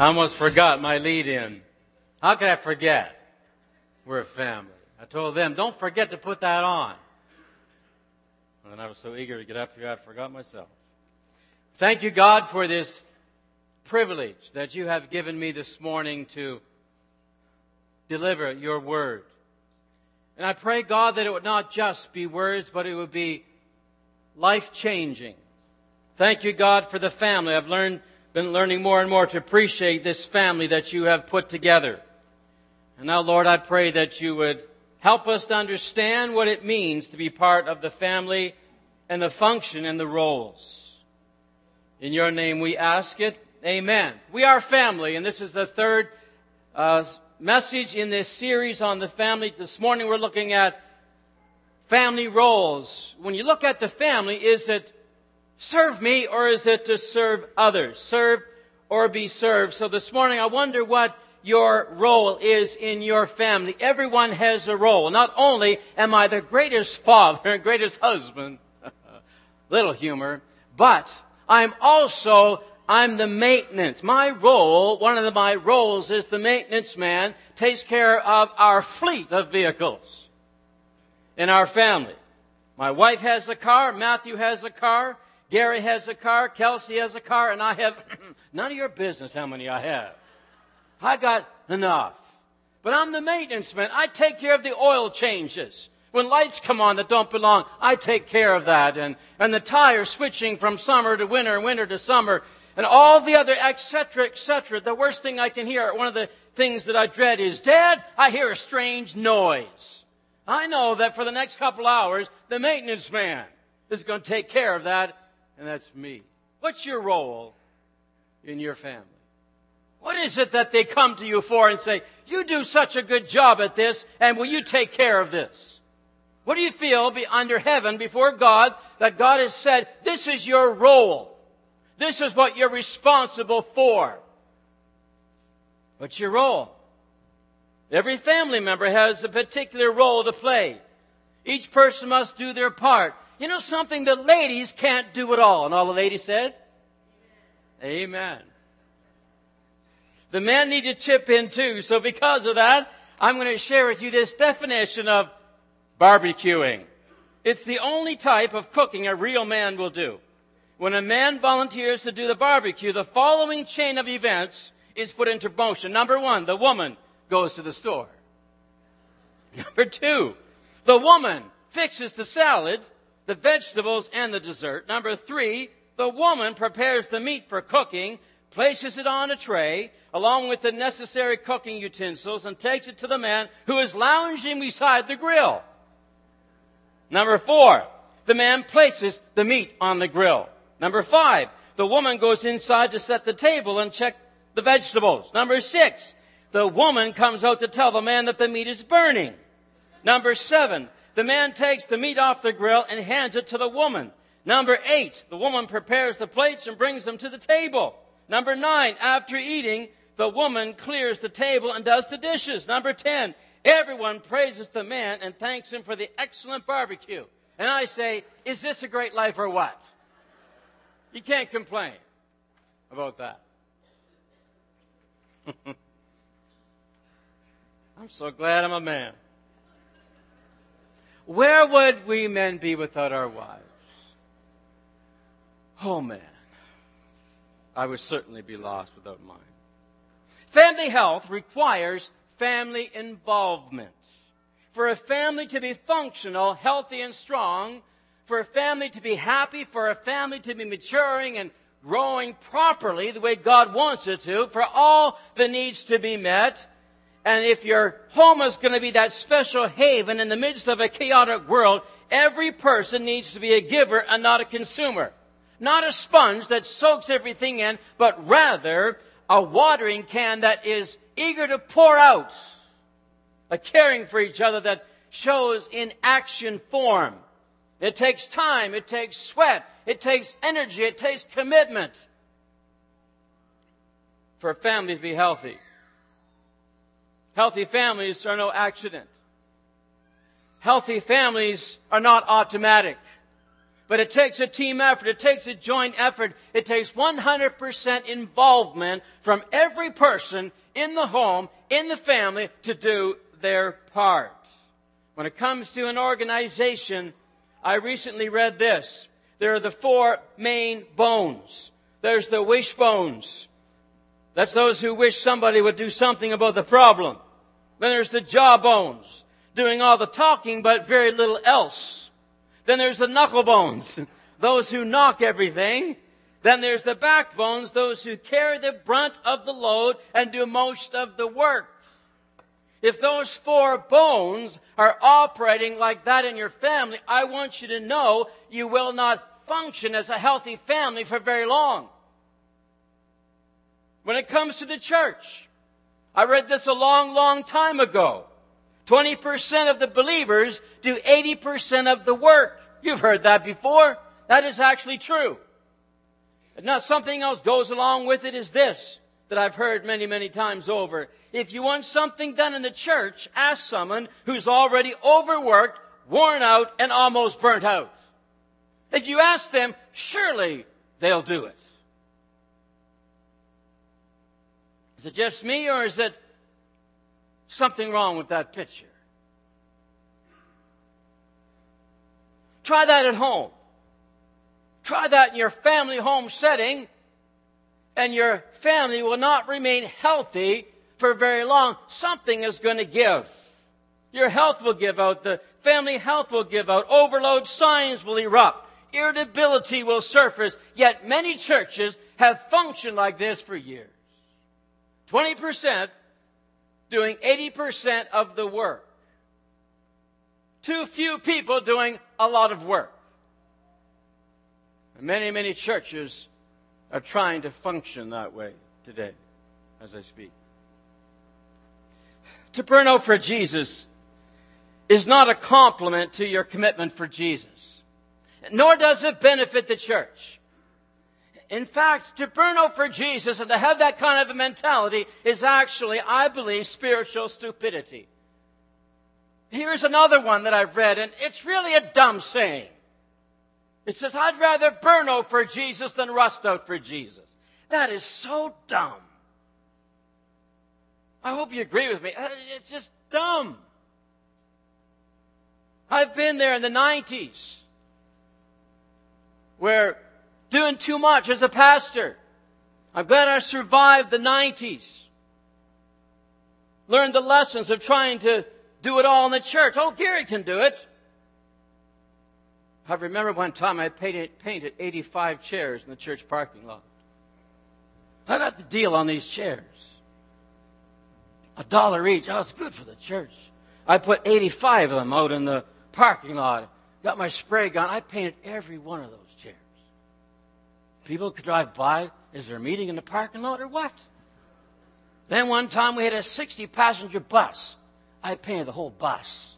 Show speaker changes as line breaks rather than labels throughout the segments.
I almost forgot my lead in. How could I forget? We're a family. I told them, don't forget to put that on. And I was so eager to get up here, I forgot myself. Thank you, God, for this privilege that you have given me this morning to deliver your word. And I pray, God, that it would not just be words, but it would be life changing. Thank you, God, for the family. I've learned, been learning more and more to appreciate this family that you have put together. And now, Lord, I pray that you would help us to understand what it means to be part of the family and the function and the roles. In your name we ask it. Amen. We are family, and this is the third uh, message in this series on the family. This morning we're looking at family roles. When you look at the family, is it serve me or is it to serve others? Serve or be served. So this morning I wonder what your role is in your family. Everyone has a role. Not only am I the greatest father and greatest husband, little humor, but I'm also I'm the maintenance. My role, one of the, my roles is the maintenance man, takes care of our fleet of vehicles in our family. My wife has a car, Matthew has a car, Gary has a car, Kelsey has a car, and I have none of your business how many I have. I got enough. But I'm the maintenance man. I take care of the oil changes. When lights come on that don't belong, I take care of that. And, and the tire switching from summer to winter and winter to summer and all the other etc etc the worst thing i can hear one of the things that i dread is dad i hear a strange noise i know that for the next couple hours the maintenance man is going to take care of that and that's me what's your role in your family what is it that they come to you for and say you do such a good job at this and will you take care of this what do you feel be under heaven before god that god has said this is your role this is what you're responsible for. What's your role? Every family member has a particular role to play. Each person must do their part. You know something? The ladies can't do it all. And all the ladies said? Amen. The men need to chip in too. So because of that, I'm going to share with you this definition of barbecuing. It's the only type of cooking a real man will do. When a man volunteers to do the barbecue, the following chain of events is put into motion. Number one, the woman goes to the store. Number two, the woman fixes the salad, the vegetables, and the dessert. Number three, the woman prepares the meat for cooking, places it on a tray, along with the necessary cooking utensils, and takes it to the man who is lounging beside the grill. Number four, the man places the meat on the grill. Number five, the woman goes inside to set the table and check the vegetables. Number six, the woman comes out to tell the man that the meat is burning. Number seven, the man takes the meat off the grill and hands it to the woman. Number eight, the woman prepares the plates and brings them to the table. Number nine, after eating, the woman clears the table and does the dishes. Number ten, everyone praises the man and thanks him for the excellent barbecue. And I say, is this a great life or what? You can't complain about that. I'm so glad I'm a man. Where would we men be without our wives? Oh man, I would certainly be lost without mine. Family health requires family involvement. For a family to be functional, healthy, and strong, for a family to be happy, for a family to be maturing and growing properly the way God wants it to, for all the needs to be met. And if your home is going to be that special haven in the midst of a chaotic world, every person needs to be a giver and not a consumer. Not a sponge that soaks everything in, but rather a watering can that is eager to pour out. A caring for each other that shows in action form. It takes time. It takes sweat. It takes energy. It takes commitment for families to be healthy. Healthy families are no accident. Healthy families are not automatic. But it takes a team effort. It takes a joint effort. It takes 100% involvement from every person in the home, in the family, to do their part. When it comes to an organization, I recently read this. There are the four main bones. There's the wish bones. That's those who wish somebody would do something about the problem. Then there's the jaw bones, doing all the talking but very little else. Then there's the knuckle bones, those who knock everything. Then there's the backbones, those who carry the brunt of the load and do most of the work. If those four bones are operating like that in your family, I want you to know you will not function as a healthy family for very long. When it comes to the church, I read this a long, long time ago. 20% of the believers do 80% of the work. You've heard that before. That is actually true. And now something else goes along with it is this that I've heard many, many times over. If you want something done in the church, ask someone who's already overworked, worn out, and almost burnt out. If you ask them, surely they'll do it. Is it just me or is it something wrong with that picture? Try that at home. Try that in your family home setting and your family will not remain healthy for very long. Something is going to give. Your health will give out. The family health will give out. Overload signs will erupt. Irritability will surface. Yet many churches have functioned like this for years. 20% doing 80% of the work. Too few people doing a lot of work. Many, many churches are trying to function that way today as I speak. To burn out for Jesus is not a compliment to your commitment for Jesus, nor does it benefit the church. In fact, to burn out for Jesus and to have that kind of a mentality is actually, I believe, spiritual stupidity. Here's another one that I've read, and it's really a dumb saying. It says, I'd rather burn out for Jesus than rust out for Jesus. That is so dumb. I hope you agree with me. It's just dumb. I've been there in the 90s where doing too much as a pastor. I'm glad I survived the 90s. Learned the lessons of trying to do it all in the church. Oh, Gary can do it. I remember one time I painted, painted 85 chairs in the church parking lot. I got the deal on these chairs. A dollar each. That was good for the church. I put 85 of them out in the parking lot. Got my spray gun. I painted every one of those. People could drive by. Is there a meeting in the parking lot or what? Then one time we had a 60 passenger bus. I painted the whole bus.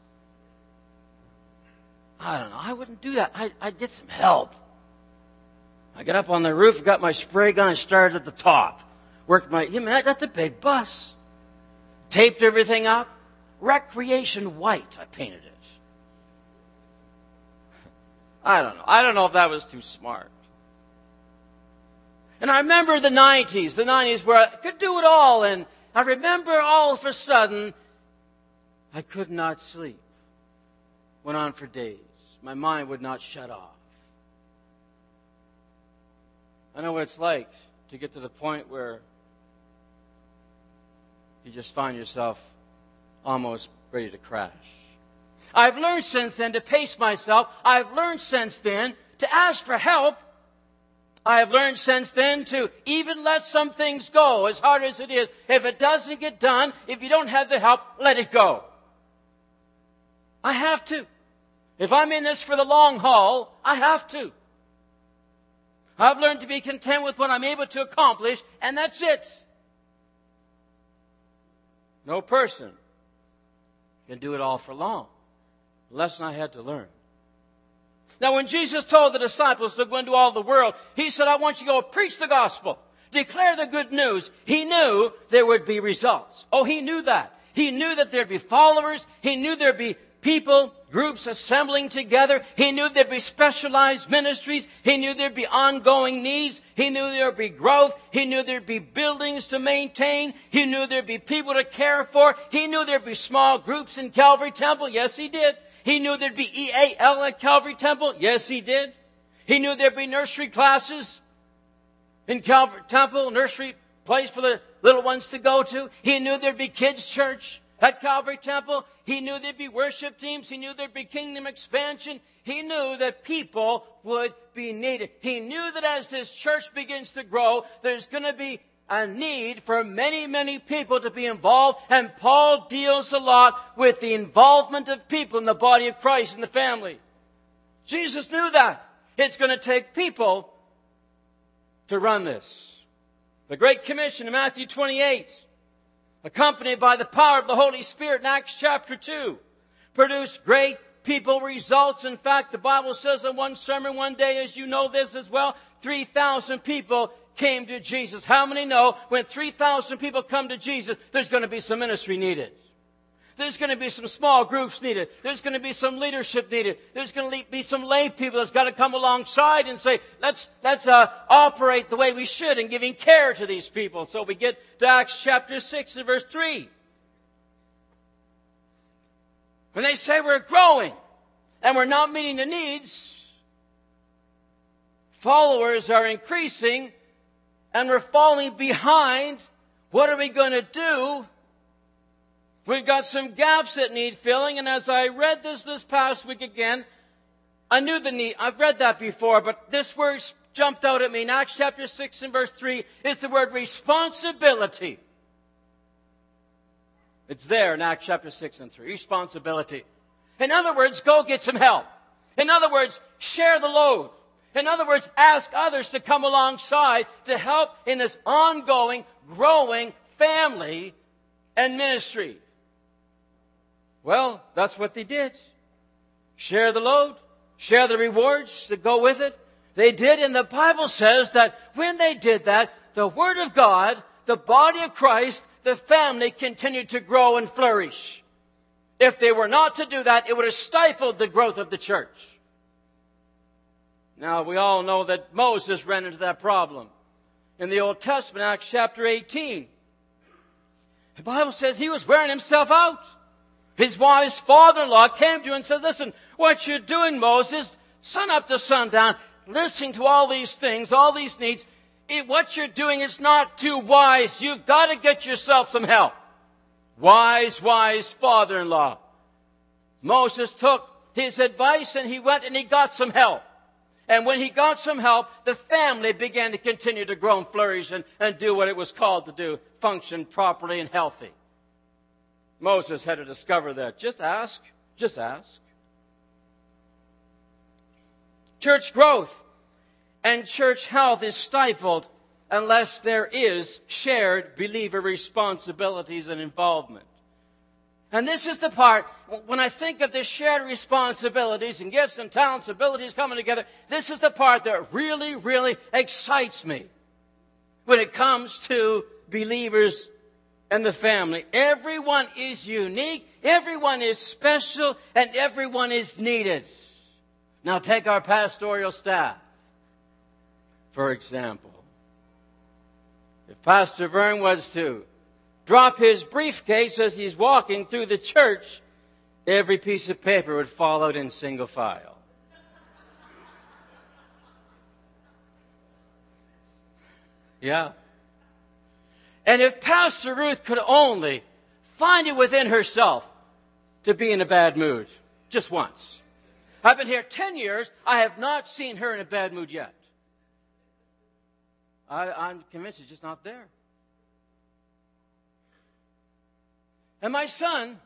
I don't know. I wouldn't do that. I, I'd get some help. I got up on the roof, got my spray gun, and started at the top. Worked my, yeah, man, that's a big bus. Taped everything up. Recreation white, I painted it. I don't know. I don't know if that was too smart. And I remember the 90s, the 90s where I could do it all. And I remember all of a sudden, I could not sleep. Went on for days. My mind would not shut off. I know what it's like to get to the point where you just find yourself almost ready to crash. I've learned since then to pace myself. I've learned since then to ask for help. I have learned since then to even let some things go, as hard as it is. If it doesn't get done, if you don't have the help, let it go. I have to. If I'm in this for the long haul, I have to. I've learned to be content with what I'm able to accomplish, and that's it. No person can do it all for long. Lesson I had to learn. Now, when Jesus told the disciples to go into all the world, He said, I want you to go preach the gospel, declare the good news. He knew there would be results. Oh, He knew that. He knew that there'd be followers. He knew there'd be people groups assembling together. He knew there'd be specialized ministries. He knew there'd be ongoing needs. He knew there'd be growth. He knew there'd be buildings to maintain. He knew there'd be people to care for. He knew there'd be small groups in Calvary Temple. Yes, he did. He knew there'd be EAL at Calvary Temple. Yes, he did. He knew there'd be nursery classes in Calvary Temple, nursery place for the little ones to go to. He knew there'd be kids church at Calvary Temple. He knew there'd be worship teams. He knew there'd be kingdom expansion. He knew that people would be needed. He knew that as this church begins to grow, there's going to be a need for many, many people to be involved. And Paul deals a lot with the involvement of people in the body of Christ in the family. Jesus knew that. It's going to take people to run this. The Great Commission in Matthew 28 accompanied by the power of the Holy Spirit in Acts chapter 2, produced great people results. In fact, the Bible says in one sermon one day, as you know this as well, 3,000 people came to Jesus. How many know when 3,000 people come to Jesus, there's going to be some ministry needed? There's going to be some small groups needed. There's going to be some leadership needed. There's going to be some lay people that's got to come alongside and say, let's, let's uh, operate the way we should in giving care to these people. So we get to Acts chapter 6 and verse 3. When they say we're growing and we're not meeting the needs, followers are increasing and we're falling behind, what are we going to do? We've got some gaps that need filling, and as I read this this past week again, I knew the need. I've read that before, but this word jumped out at me in Acts chapter 6 and verse 3 is the word responsibility. It's there in Acts chapter 6 and 3. Responsibility. In other words, go get some help. In other words, share the load. In other words, ask others to come alongside to help in this ongoing, growing family and ministry. Well, that's what they did. Share the load, share the rewards that go with it. They did, and the Bible says that when they did that, the Word of God, the body of Christ, the family continued to grow and flourish. If they were not to do that, it would have stifled the growth of the church. Now, we all know that Moses ran into that problem. In the Old Testament, Acts chapter 18, the Bible says he was wearing himself out. His wife's father-in-law came to him and said, listen, what you're doing, Moses, sun up to sundown, listening to all these things, all these needs, it, what you're doing is not too wise. You've got to get yourself some help. Wise, wise father-in-law. Moses took his advice and he went and he got some help. And when he got some help, the family began to continue to grow and flourish and, and do what it was called to do, function properly and healthy. Moses had to discover that. Just ask. Just ask. Church growth and church health is stifled unless there is shared believer responsibilities and involvement. And this is the part, when I think of the shared responsibilities and gifts and talents, abilities coming together, this is the part that really, really excites me when it comes to believers and the family. Everyone is unique, everyone is special, and everyone is needed. Now take our pastoral staff, for example. If Pastor Vern was to drop his briefcase as he's walking through the church, every piece of paper would fall out in single file. Yeah. And if Pastor Ruth could only find it within herself to be in a bad mood, just once. I've been here 10 years. I have not seen her in a bad mood yet. I, am convinced it's just not there. And my son,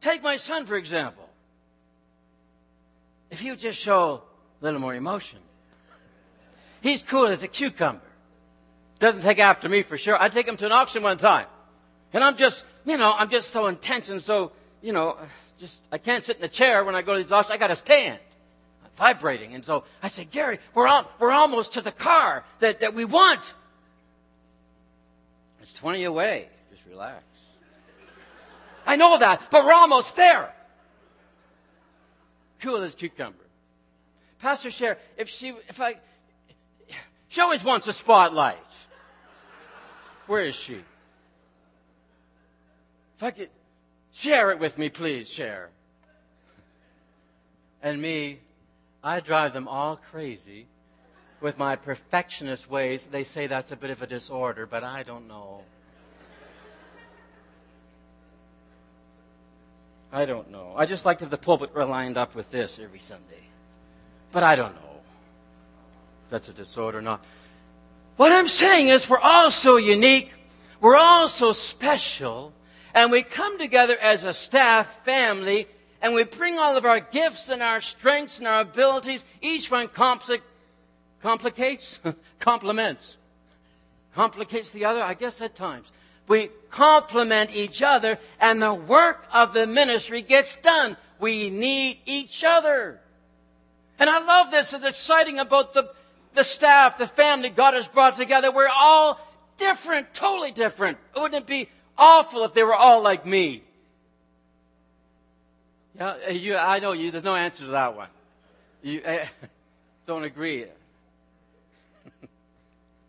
take my son for example. If you just show a little more emotion, he's cool as a cucumber. Doesn't take after me for sure. I take him to an auction one time. And I'm just, you know, I'm just so intense and so, you know, just, I can't sit in a chair when I go to these auctions. I gotta stand. I'm vibrating. And so I said, Gary, we're we're almost to the car that, that we want. It's 20 away. Just relax. I know that, but we're almost there. cool as cucumber. Pastor Cher, if she, if I, she always wants a spotlight. Where is she? If I could share it with me, please, share. And me, I drive them all crazy with my perfectionist ways. They say that's a bit of a disorder, but I don't know. I don't know. I just like to have the pulpit lined up with this every Sunday. But I don't know if that's a disorder or not. What I'm saying is we're all so unique. We're all so special. And we come together as a staff family and we bring all of our gifts and our strengths and our abilities. Each one compli- complicates, complements, complicates the other, I guess at times. We complement each other and the work of the ministry gets done. We need each other. And I love this. It's exciting about the, the staff, the family God has brought together. We're all different, totally different. Wouldn't it be awful if they were all like me? Yeah, you, I know you. There's no answer to that one. You uh, don't agree.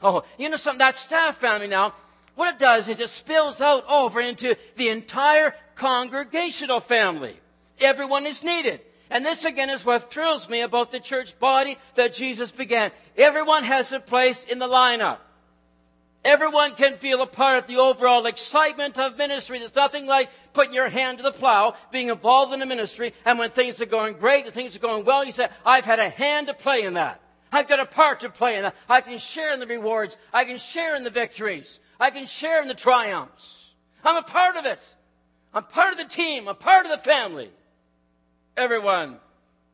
oh, you know something? That staff family now, what it does is it spills out over into the entire congregational family. Everyone is needed. And this again is what thrills me about the church body that Jesus began. Everyone has a place in the lineup. Everyone can feel a part of the overall excitement of ministry. There's nothing like putting your hand to the plow, being involved in the ministry, and when things are going great and things are going well, you say, I've had a hand to play in that. I've got a part to play in that. I can share in the rewards. I can share in the victories. I can share in the triumphs. I'm a part of it. I'm part of the team. I'm part of the family. Everyone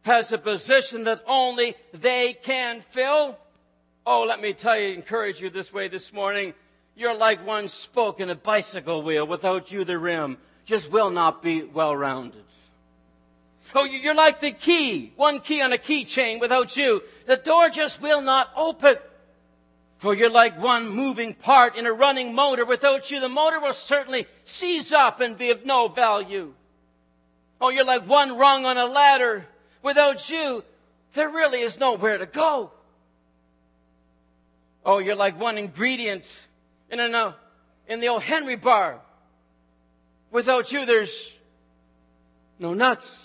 has a position that only they can fill. Oh, let me tell you, encourage you this way this morning. You're like one spoke in a bicycle wheel. Without you, the rim just will not be well rounded. Oh, you're like the key, one key on a keychain. Without you, the door just will not open. Oh, you're like one moving part in a running motor. Without you, the motor will certainly seize up and be of no value. Oh, you're like one rung on a ladder. Without you, there really is nowhere to go. Oh, you're like one ingredient in, an, uh, in the old Henry bar. Without you, there's no nuts.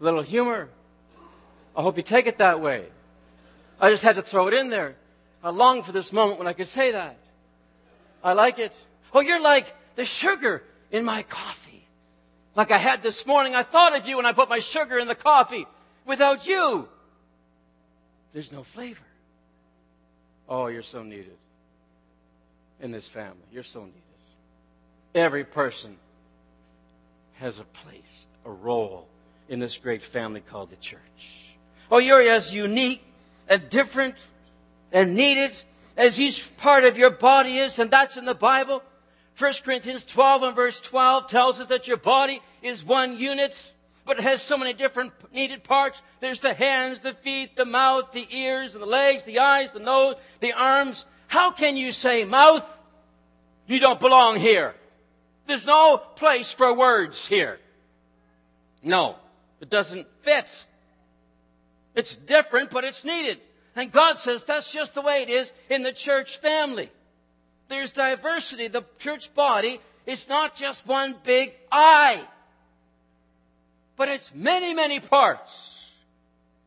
A little humor. I hope you take it that way. I just had to throw it in there. I long for this moment when I could say that. I like it. Oh, you're like the sugar in my coffee. Like I had this morning, I thought of you when I put my sugar in the coffee. Without you, there's no flavor. Oh, you're so needed in this family. You're so needed. Every person has a place, a role in this great family called the church. Oh, you're as unique and different and needed as each part of your body is, and that's in the Bible. 1 Corinthians 12 and verse 12 tells us that your body is one unit, but it has so many different needed parts. There's the hands, the feet, the mouth, the ears, and the legs, the eyes, the nose, the arms. How can you say, mouth, you don't belong here? There's no place for words here. No, it doesn't fit. It's different, but it's needed. And God says that's just the way it is in the church family. There's diversity. The church body is not just one big eye, but it's many, many parts,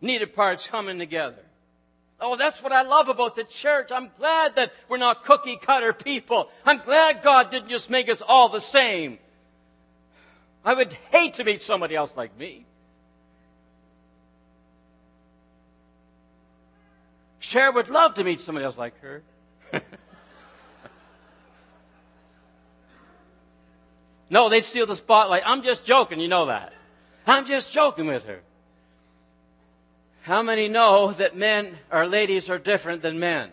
needed parts coming together. Oh, that's what I love about the church. I'm glad that we're not cookie cutter people. I'm glad God didn't just make us all the same. I would hate to meet somebody else like me. Cher would love to meet somebody else like her. No, they'd steal the spotlight. I'm just joking, you know that. I'm just joking with her. How many know that men or ladies are different than men?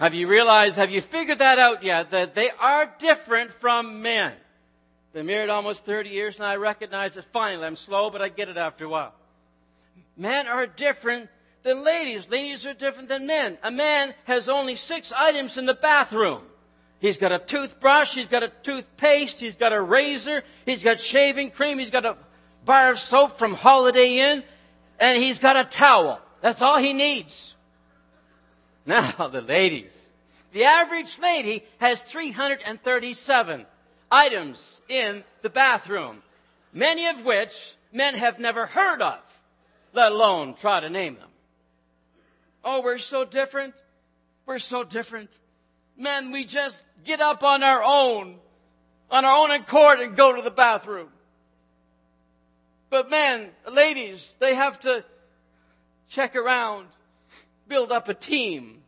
Have you realized, have you figured that out yet? That they are different from men. Been married almost 30 years and I recognize it finally. I'm slow, but I get it after a while. Men are different than ladies. Ladies are different than men. A man has only six items in the bathroom. He's got a toothbrush, he's got a toothpaste, he's got a razor, he's got shaving cream, he's got a bar of soap from Holiday Inn, and he's got a towel. That's all he needs. Now, the ladies. The average lady has 337 items in the bathroom, many of which men have never heard of, let alone try to name them. Oh, we're so different. We're so different. Men, we just get up on our own, on our own accord and go to the bathroom. But men, ladies, they have to check around, build up a team.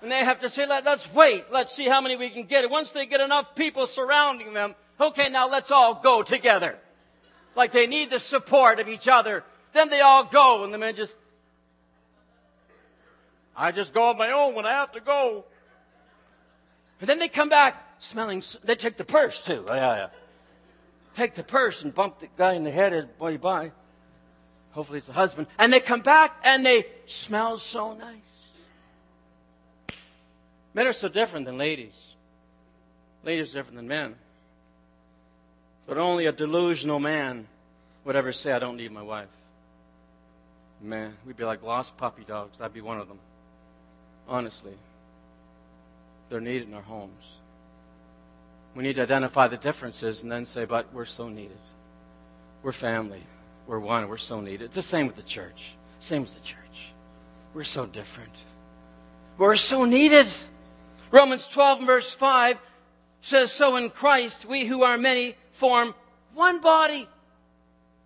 And they have to say, Let, us wait. Let's see how many we can get. once they get enough people surrounding them, okay, now let's all go together. Like they need the support of each other. Then they all go and the men just, I just go on my own when I have to go. And then they come back smelling, they take the purse too. Oh, yeah, yeah. Take the purse and bump the guy in the head as boy by. Hopefully it's a husband. And they come back and they smell so nice. Men are so different than ladies. Ladies are different than men. But only a delusional man would ever say, I don't need my wife. Man, we'd be like lost puppy dogs. I'd be one of them. Honestly. They're needed in our homes. We need to identify the differences and then say, but we're so needed. We're family. We're one. We're so needed. It's the same with the church. Same as the church. We're so different. We're so needed. Romans 12 verse 5 says, So in Christ, we who are many form one body.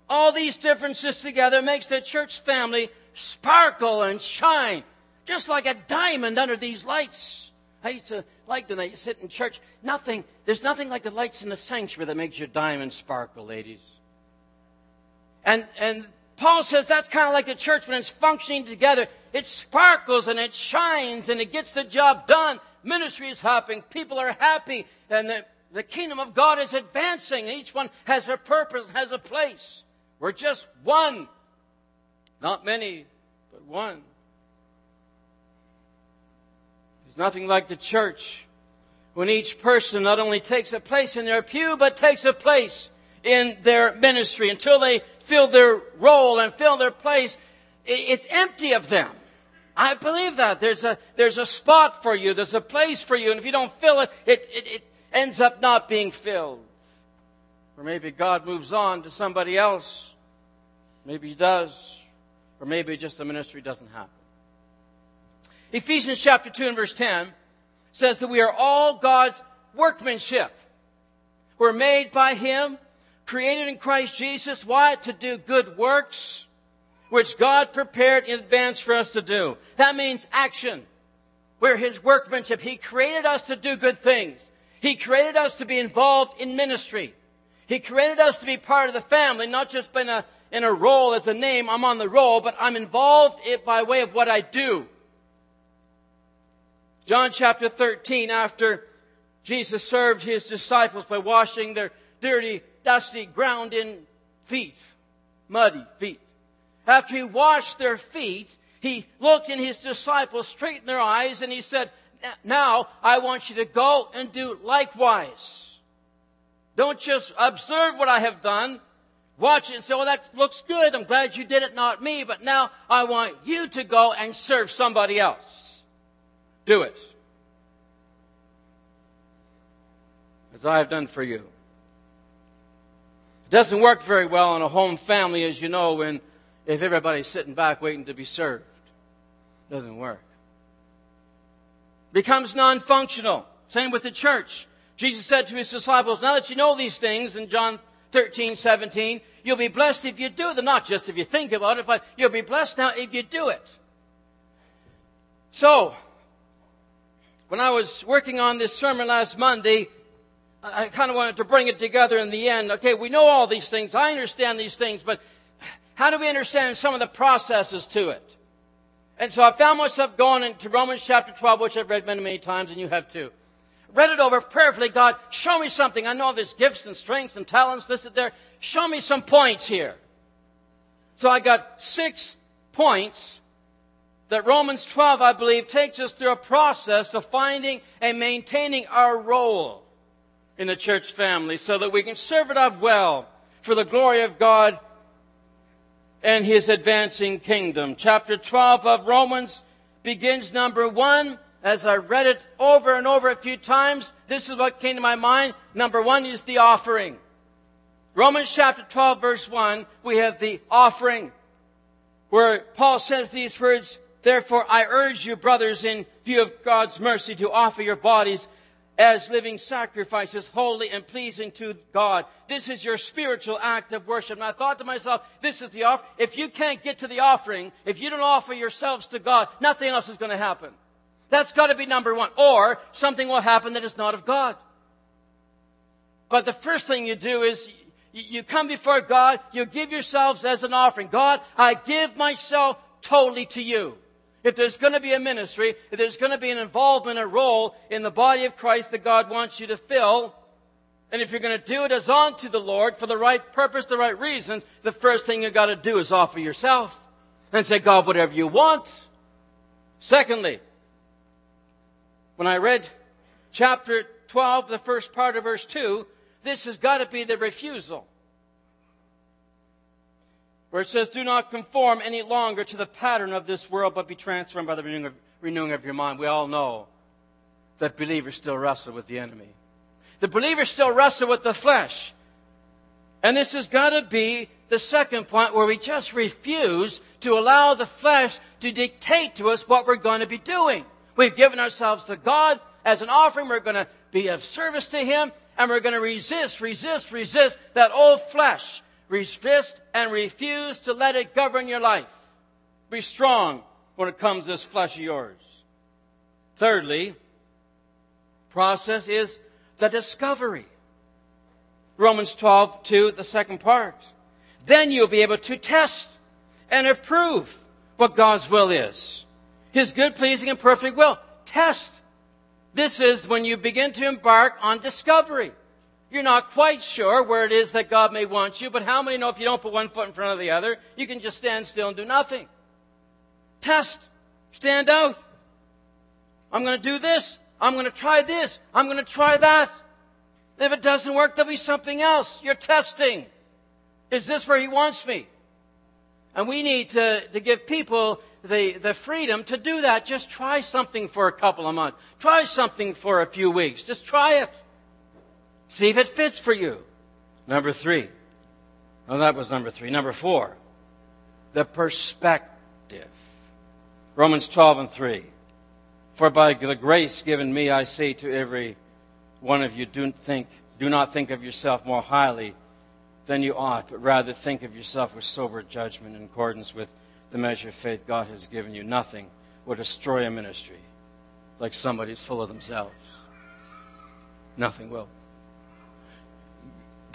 All these differences together makes the church family sparkle and shine, just like a diamond under these lights. I used to like when they sit in church. Nothing, there's nothing like the lights in the sanctuary that makes your diamond sparkle, ladies. And, and Paul says that's kind of like the church when it's functioning together. It sparkles and it shines and it gets the job done. Ministry is happening. People are happy and the, the kingdom of God is advancing. Each one has a purpose, has a place. We're just one. Not many, but one. There's nothing like the church when each person not only takes a place in their pew, but takes a place in their ministry until they fill their role and fill their place. It's empty of them. I believe that. There's a, there's a spot for you. There's a place for you. And if you don't fill it, it, it, it ends up not being filled. Or maybe God moves on to somebody else. Maybe he does. Or maybe just the ministry doesn't happen. Ephesians chapter 2 and verse 10 says that we are all God's workmanship. We're made by Him, created in Christ Jesus. Why? To do good works, which God prepared in advance for us to do. That means action. We're His workmanship. He created us to do good things. He created us to be involved in ministry. He created us to be part of the family, not just in a, in a role as a name. I'm on the roll, but I'm involved by way of what I do. John chapter 13, after Jesus served his disciples by washing their dirty, dusty, ground in feet, muddy feet. After he washed their feet, he looked in his disciples straight in their eyes and he said, now I want you to go and do likewise. Don't just observe what I have done. Watch it and say, well, that looks good. I'm glad you did it, not me. But now I want you to go and serve somebody else. Do it. As I have done for you. It doesn't work very well in a home family, as you know, when if everybody's sitting back waiting to be served. It doesn't work. Becomes non-functional. Same with the church. Jesus said to his disciples, now that you know these things in John 13, 17, you'll be blessed if you do them, not just if you think about it, but you'll be blessed now if you do it. So, when I was working on this sermon last Monday, I kind of wanted to bring it together in the end. Okay, we know all these things. I understand these things, but how do we understand some of the processes to it? And so I found myself going into Romans chapter 12, which I've read many, many times, and you have too. Read it over prayerfully. God, show me something. I know there's gifts and strengths and talents listed there. Show me some points here. So I got six points that Romans 12, I believe, takes us through a process to finding and maintaining our role in the church family so that we can serve it up well for the glory of God and His advancing kingdom. Chapter 12 of Romans begins number one. As I read it over and over a few times, this is what came to my mind. Number one is the offering. Romans chapter 12 verse 1, we have the offering where Paul says these words, Therefore I urge you, brothers, in view of God's mercy, to offer your bodies as living sacrifices, holy and pleasing to God. This is your spiritual act of worship. And I thought to myself, this is the offer. If you can't get to the offering, if you don't offer yourselves to God, nothing else is going to happen. That's got to be number one. Or something will happen that is not of God. But the first thing you do is you come before God, you give yourselves as an offering. God, I give myself totally to you. If there's going to be a ministry, if there's going to be an involvement, a role in the body of Christ that God wants you to fill, and if you're going to do it as unto the Lord for the right purpose, the right reasons, the first thing you got to do is offer yourself and say, God, whatever you want. Secondly, when I read chapter 12, the first part of verse 2, this has got to be the refusal where it says, Do not conform any longer to the pattern of this world, but be transformed by the renewing of, renewing of your mind. We all know that believers still wrestle with the enemy. The believers still wrestle with the flesh. And this has got to be the second point where we just refuse to allow the flesh to dictate to us what we're going to be doing. We've given ourselves to God as an offering. We're going to be of service to Him and we're going to resist, resist, resist that old flesh resist and refuse to let it govern your life. Be strong when it comes to this flesh of yours. Thirdly, process is the discovery. Romans 12, 2, the second part. Then you'll be able to test and approve what God's will is. His good, pleasing, and perfect will. Test. This is when you begin to embark on discovery. You're not quite sure where it is that God may want you, but how many know if you don't put one foot in front of the other, you can just stand still and do nothing? Test. Stand out. I'm going to do this. I'm going to try this. I'm going to try that. If it doesn't work, there'll be something else. You're testing. Is this where He wants me? And we need to, to give people the, the freedom to do that. Just try something for a couple of months. Try something for a few weeks. Just try it. See if it fits for you. Number three. Oh, that was number three. Number four. The perspective. Romans 12 and 3. For by the grace given me, I say to every one of you, do, think, do not think of yourself more highly than you ought, but rather think of yourself with sober judgment in accordance with the measure of faith God has given you. Nothing will destroy a ministry like somebody who's full of themselves. Nothing will.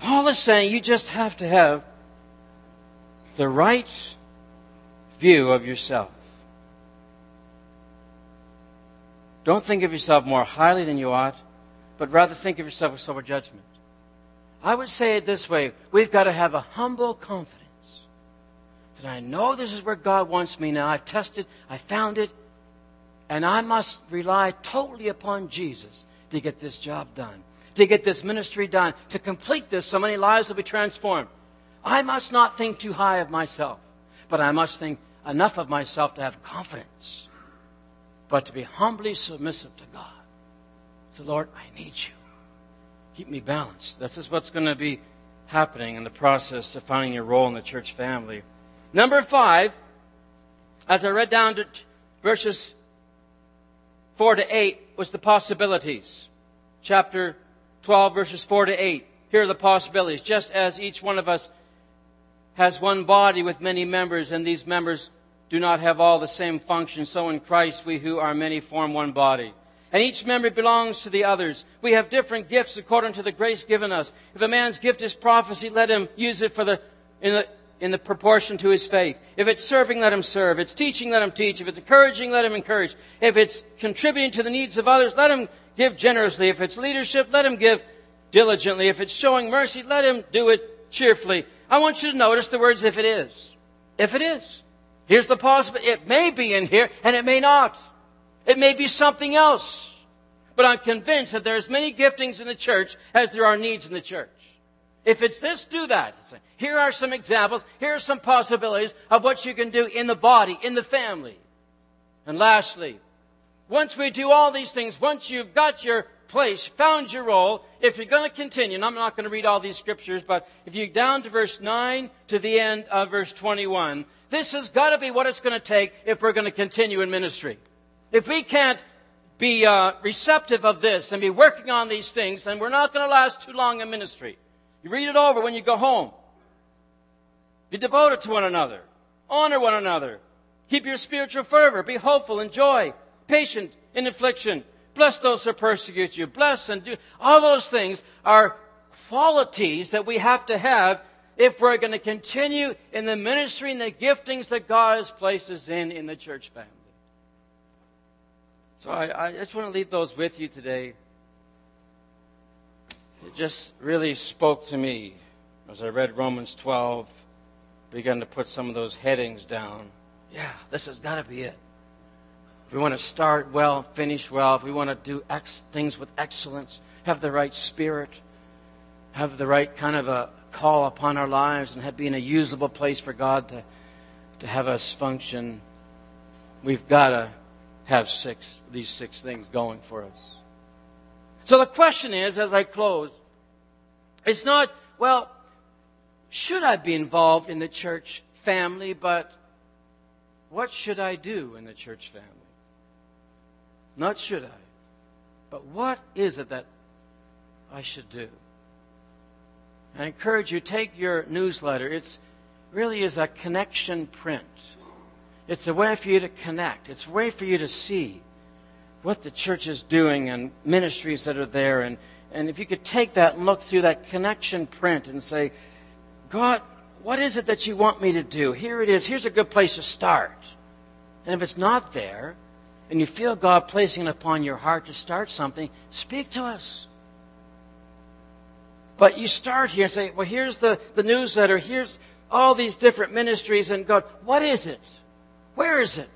Paul is saying you just have to have the right view of yourself. Don't think of yourself more highly than you ought, but rather think of yourself with sober judgment. I would say it this way we've got to have a humble confidence that I know this is where God wants me now. I've tested, I found it, and I must rely totally upon Jesus to get this job done to get this ministry done, to complete this, so many lives will be transformed. I must not think too high of myself, but I must think enough of myself to have confidence, but to be humbly submissive to God. So, Lord, I need you. Keep me balanced. This is what's going to be happening in the process to finding your role in the church family. Number five, as I read down to verses 4 to 8, was the possibilities. Chapter 12 verses 4 to 8. Here are the possibilities. Just as each one of us has one body with many members, and these members do not have all the same function, so in Christ we who are many form one body. And each member belongs to the others. We have different gifts according to the grace given us. If a man's gift is prophecy, let him use it for the, in the, in the proportion to his faith. If it's serving, let him serve. If it's teaching, let him teach. If it's encouraging, let him encourage. If it's contributing to the needs of others, let him give generously. If it's leadership, let him give diligently. If it's showing mercy, let him do it cheerfully. I want you to notice the words if it is. If it is. Here's the possibility. It may be in here and it may not. It may be something else. But I'm convinced that there are as many giftings in the church as there are needs in the church. If it's this, do that. Here are some examples. Here are some possibilities of what you can do in the body, in the family. And lastly, once we do all these things, once you've got your place, found your role, if you're going to continue, and I'm not going to read all these scriptures, but if you down to verse 9 to the end of verse 21, this has got to be what it's going to take if we're going to continue in ministry. If we can't be uh, receptive of this and be working on these things, then we're not going to last too long in ministry. You read it over when you go home. Be devoted to one another. Honor one another. Keep your spiritual fervor. Be hopeful and joy. Patient in affliction. Bless those who persecute you. Bless and do. All those things are qualities that we have to have if we're going to continue in the ministry and the giftings that God has placed us in in the church family. So I, I just want to leave those with you today. It just really spoke to me as I read Romans 12, began to put some of those headings down. Yeah, this has got to be it. If we want to start well, finish well, if we want to do ex- things with excellence, have the right spirit, have the right kind of a call upon our lives, and have been a usable place for God to, to have us function, we've got to have six, these six things going for us. So the question is, as I close, it's not, well, should I be involved in the church family, but what should I do in the church family? Not should I, but what is it that I should do? I encourage you, take your newsletter. It really is a connection print. It's a way for you to connect. It's a way for you to see what the church is doing and ministries that are there. And, and if you could take that and look through that connection print and say, God, what is it that you want me to do? Here it is. Here's a good place to start. And if it's not there, and you feel God placing it upon your heart to start something, speak to us. But you start here and say, well, here's the, the newsletter, here's all these different ministries, and God, what is it? Where is it?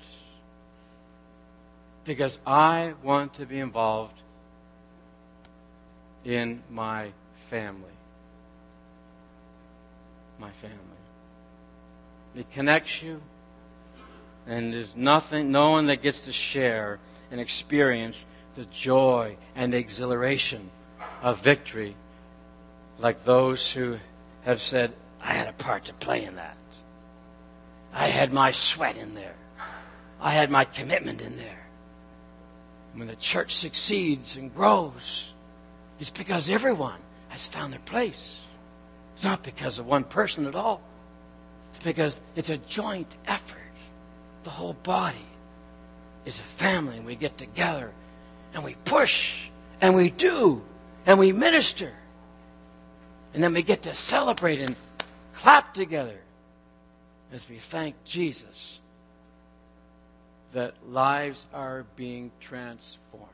Because I want to be involved in my family. My family. It connects you, and there's nothing, no one that gets to share and experience the joy and exhilaration of victory like those who have said, I had a part to play in that. I had my sweat in there. I had my commitment in there. When the church succeeds and grows, it's because everyone has found their place. It's not because of one person at all. It's because it's a joint effort. The whole body is a family, and we get together and we push and we do and we minister. And then we get to celebrate and clap together as we thank Jesus that lives are being transformed.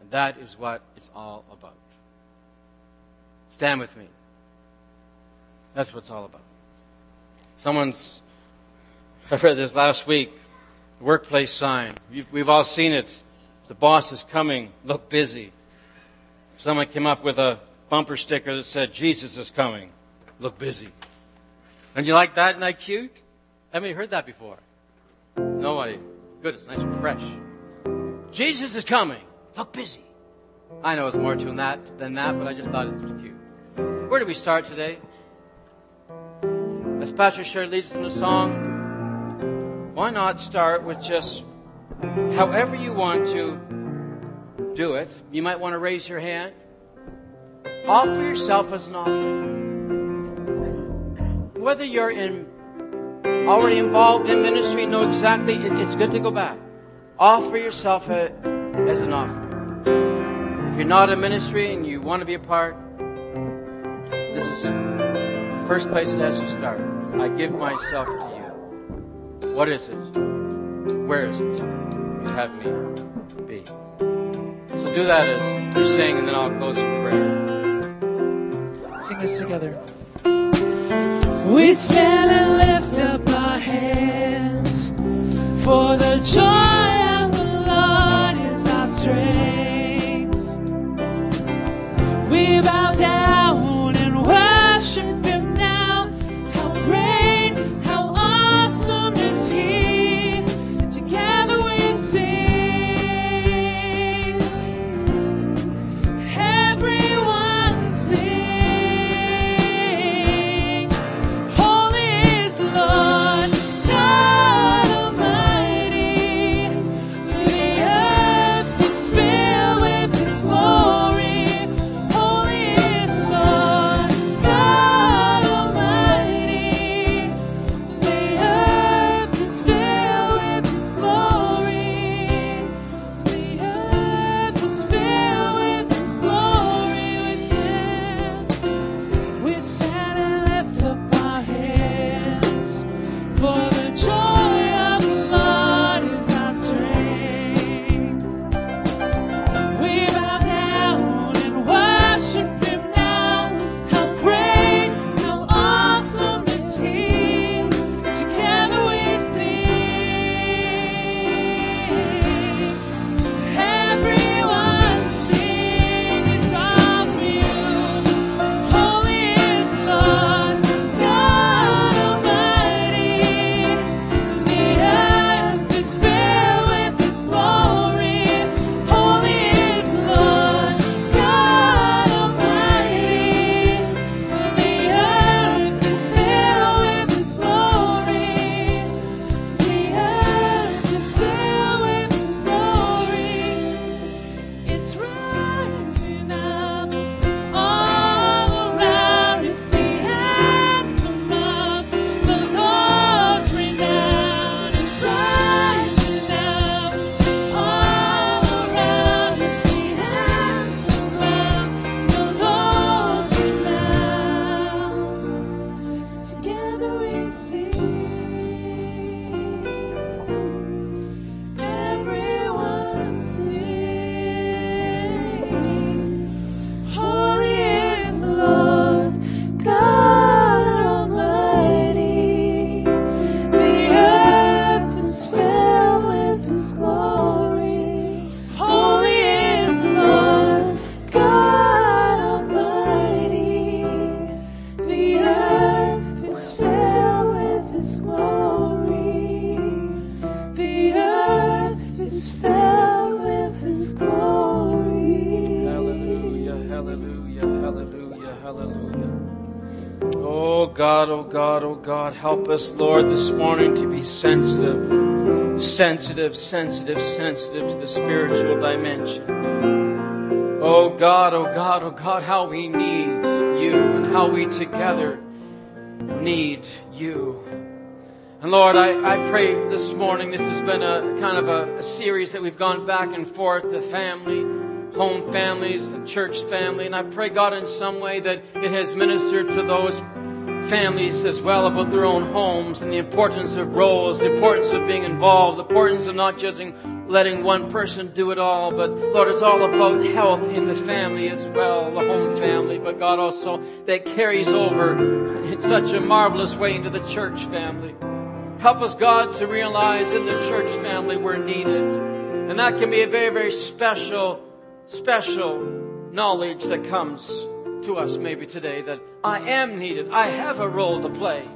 And that is what it's all about. Stand with me. That's what it's all about. Someone's, I read this last week, workplace sign. We've all seen it. The boss is coming. Look busy. Someone came up with a bumper sticker that said, Jesus is coming. Look busy. And you like that? Isn't that cute? Haven't you heard that before? Nobody. Good, it's nice and fresh. Jesus is coming. Look busy. I know it's more to that than that, but I just thought it was cute. Where do we start today? As Pastor Sherry leads in the song, why not start with just however you want to do it? You might want to raise your hand. Offer yourself as an offering. Whether you're in already involved in ministry, know exactly it, it's good to go back. Offer yourself a, as an offering. If you're not in ministry and you want to be a part, this is the first place it has to start. I give myself to you. What is it? Where is it? You have me be. So do that as you sing, and then I'll close in prayer.
Sing this together. We stand and lift up our our hands, for the joy God,
oh God, oh God, help us, Lord, this morning to be sensitive, sensitive, sensitive, sensitive to the spiritual dimension. Oh God, oh God, oh God, how we need you and how we together need you. And Lord, I, I pray this morning, this has been a kind of a, a series that we've gone back and forth, the family, home families, the church family, and I pray, God, in some way that it has ministered to those families as well about their own homes and the importance of roles, the importance of being involved, the importance of not just letting one person do it all, but Lord, it's all about health in the family as well, the home family, but God also that carries over in such a marvelous way into the church family. Help us, God, to realize in the church family we're needed. And that can be a very, very special, special knowledge that comes to us maybe today that I am needed. I have a role to play.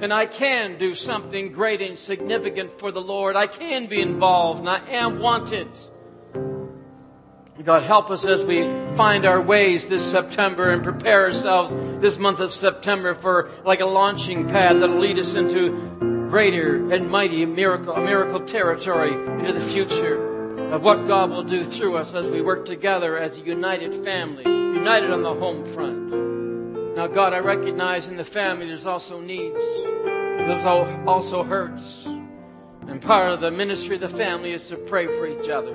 And I can do something great and significant for the Lord. I can be involved and I am wanted. God, help us as we find our ways this September and prepare ourselves this month of September for like a launching pad that'll lead us into greater and mighty miracle, a miracle territory into the future of what God will do through us as we work together as a united family, united on the home front. Now, God, I recognize in the family there's also needs. There's also hurts. And part of the ministry of the family is to pray for each other,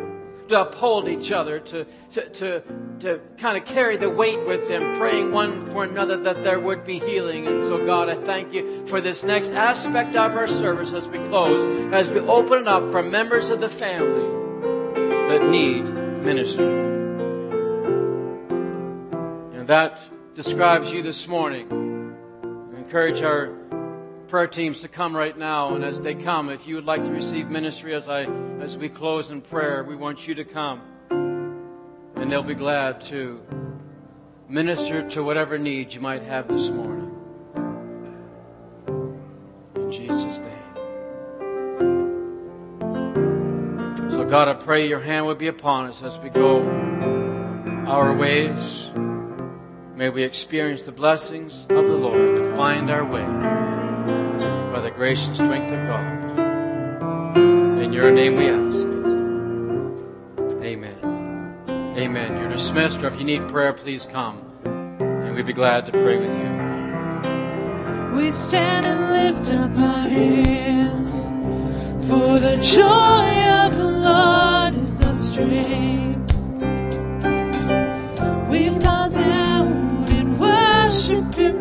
to uphold each other, to, to, to, to kind of carry the weight with them, praying one for another that there would be healing. And so, God, I thank you for this next aspect of our service as we close, as we open it up for members of the family that need ministry. That describes you this morning. I encourage our prayer teams to come right now. And as they come, if you would like to receive ministry as I as we close in prayer, we want you to come. And they'll be glad to minister to whatever needs you might have this morning. In Jesus' name. So God, I pray your hand would be upon us as we go our ways. May we experience the blessings of the Lord to find our way by the grace and strength of God. In your name we ask. Amen. Amen. You're dismissed, or if you need prayer, please come, and we'd be glad to pray with you.
We stand and lift up our hands, for the joy of the Lord is our strength. worship him.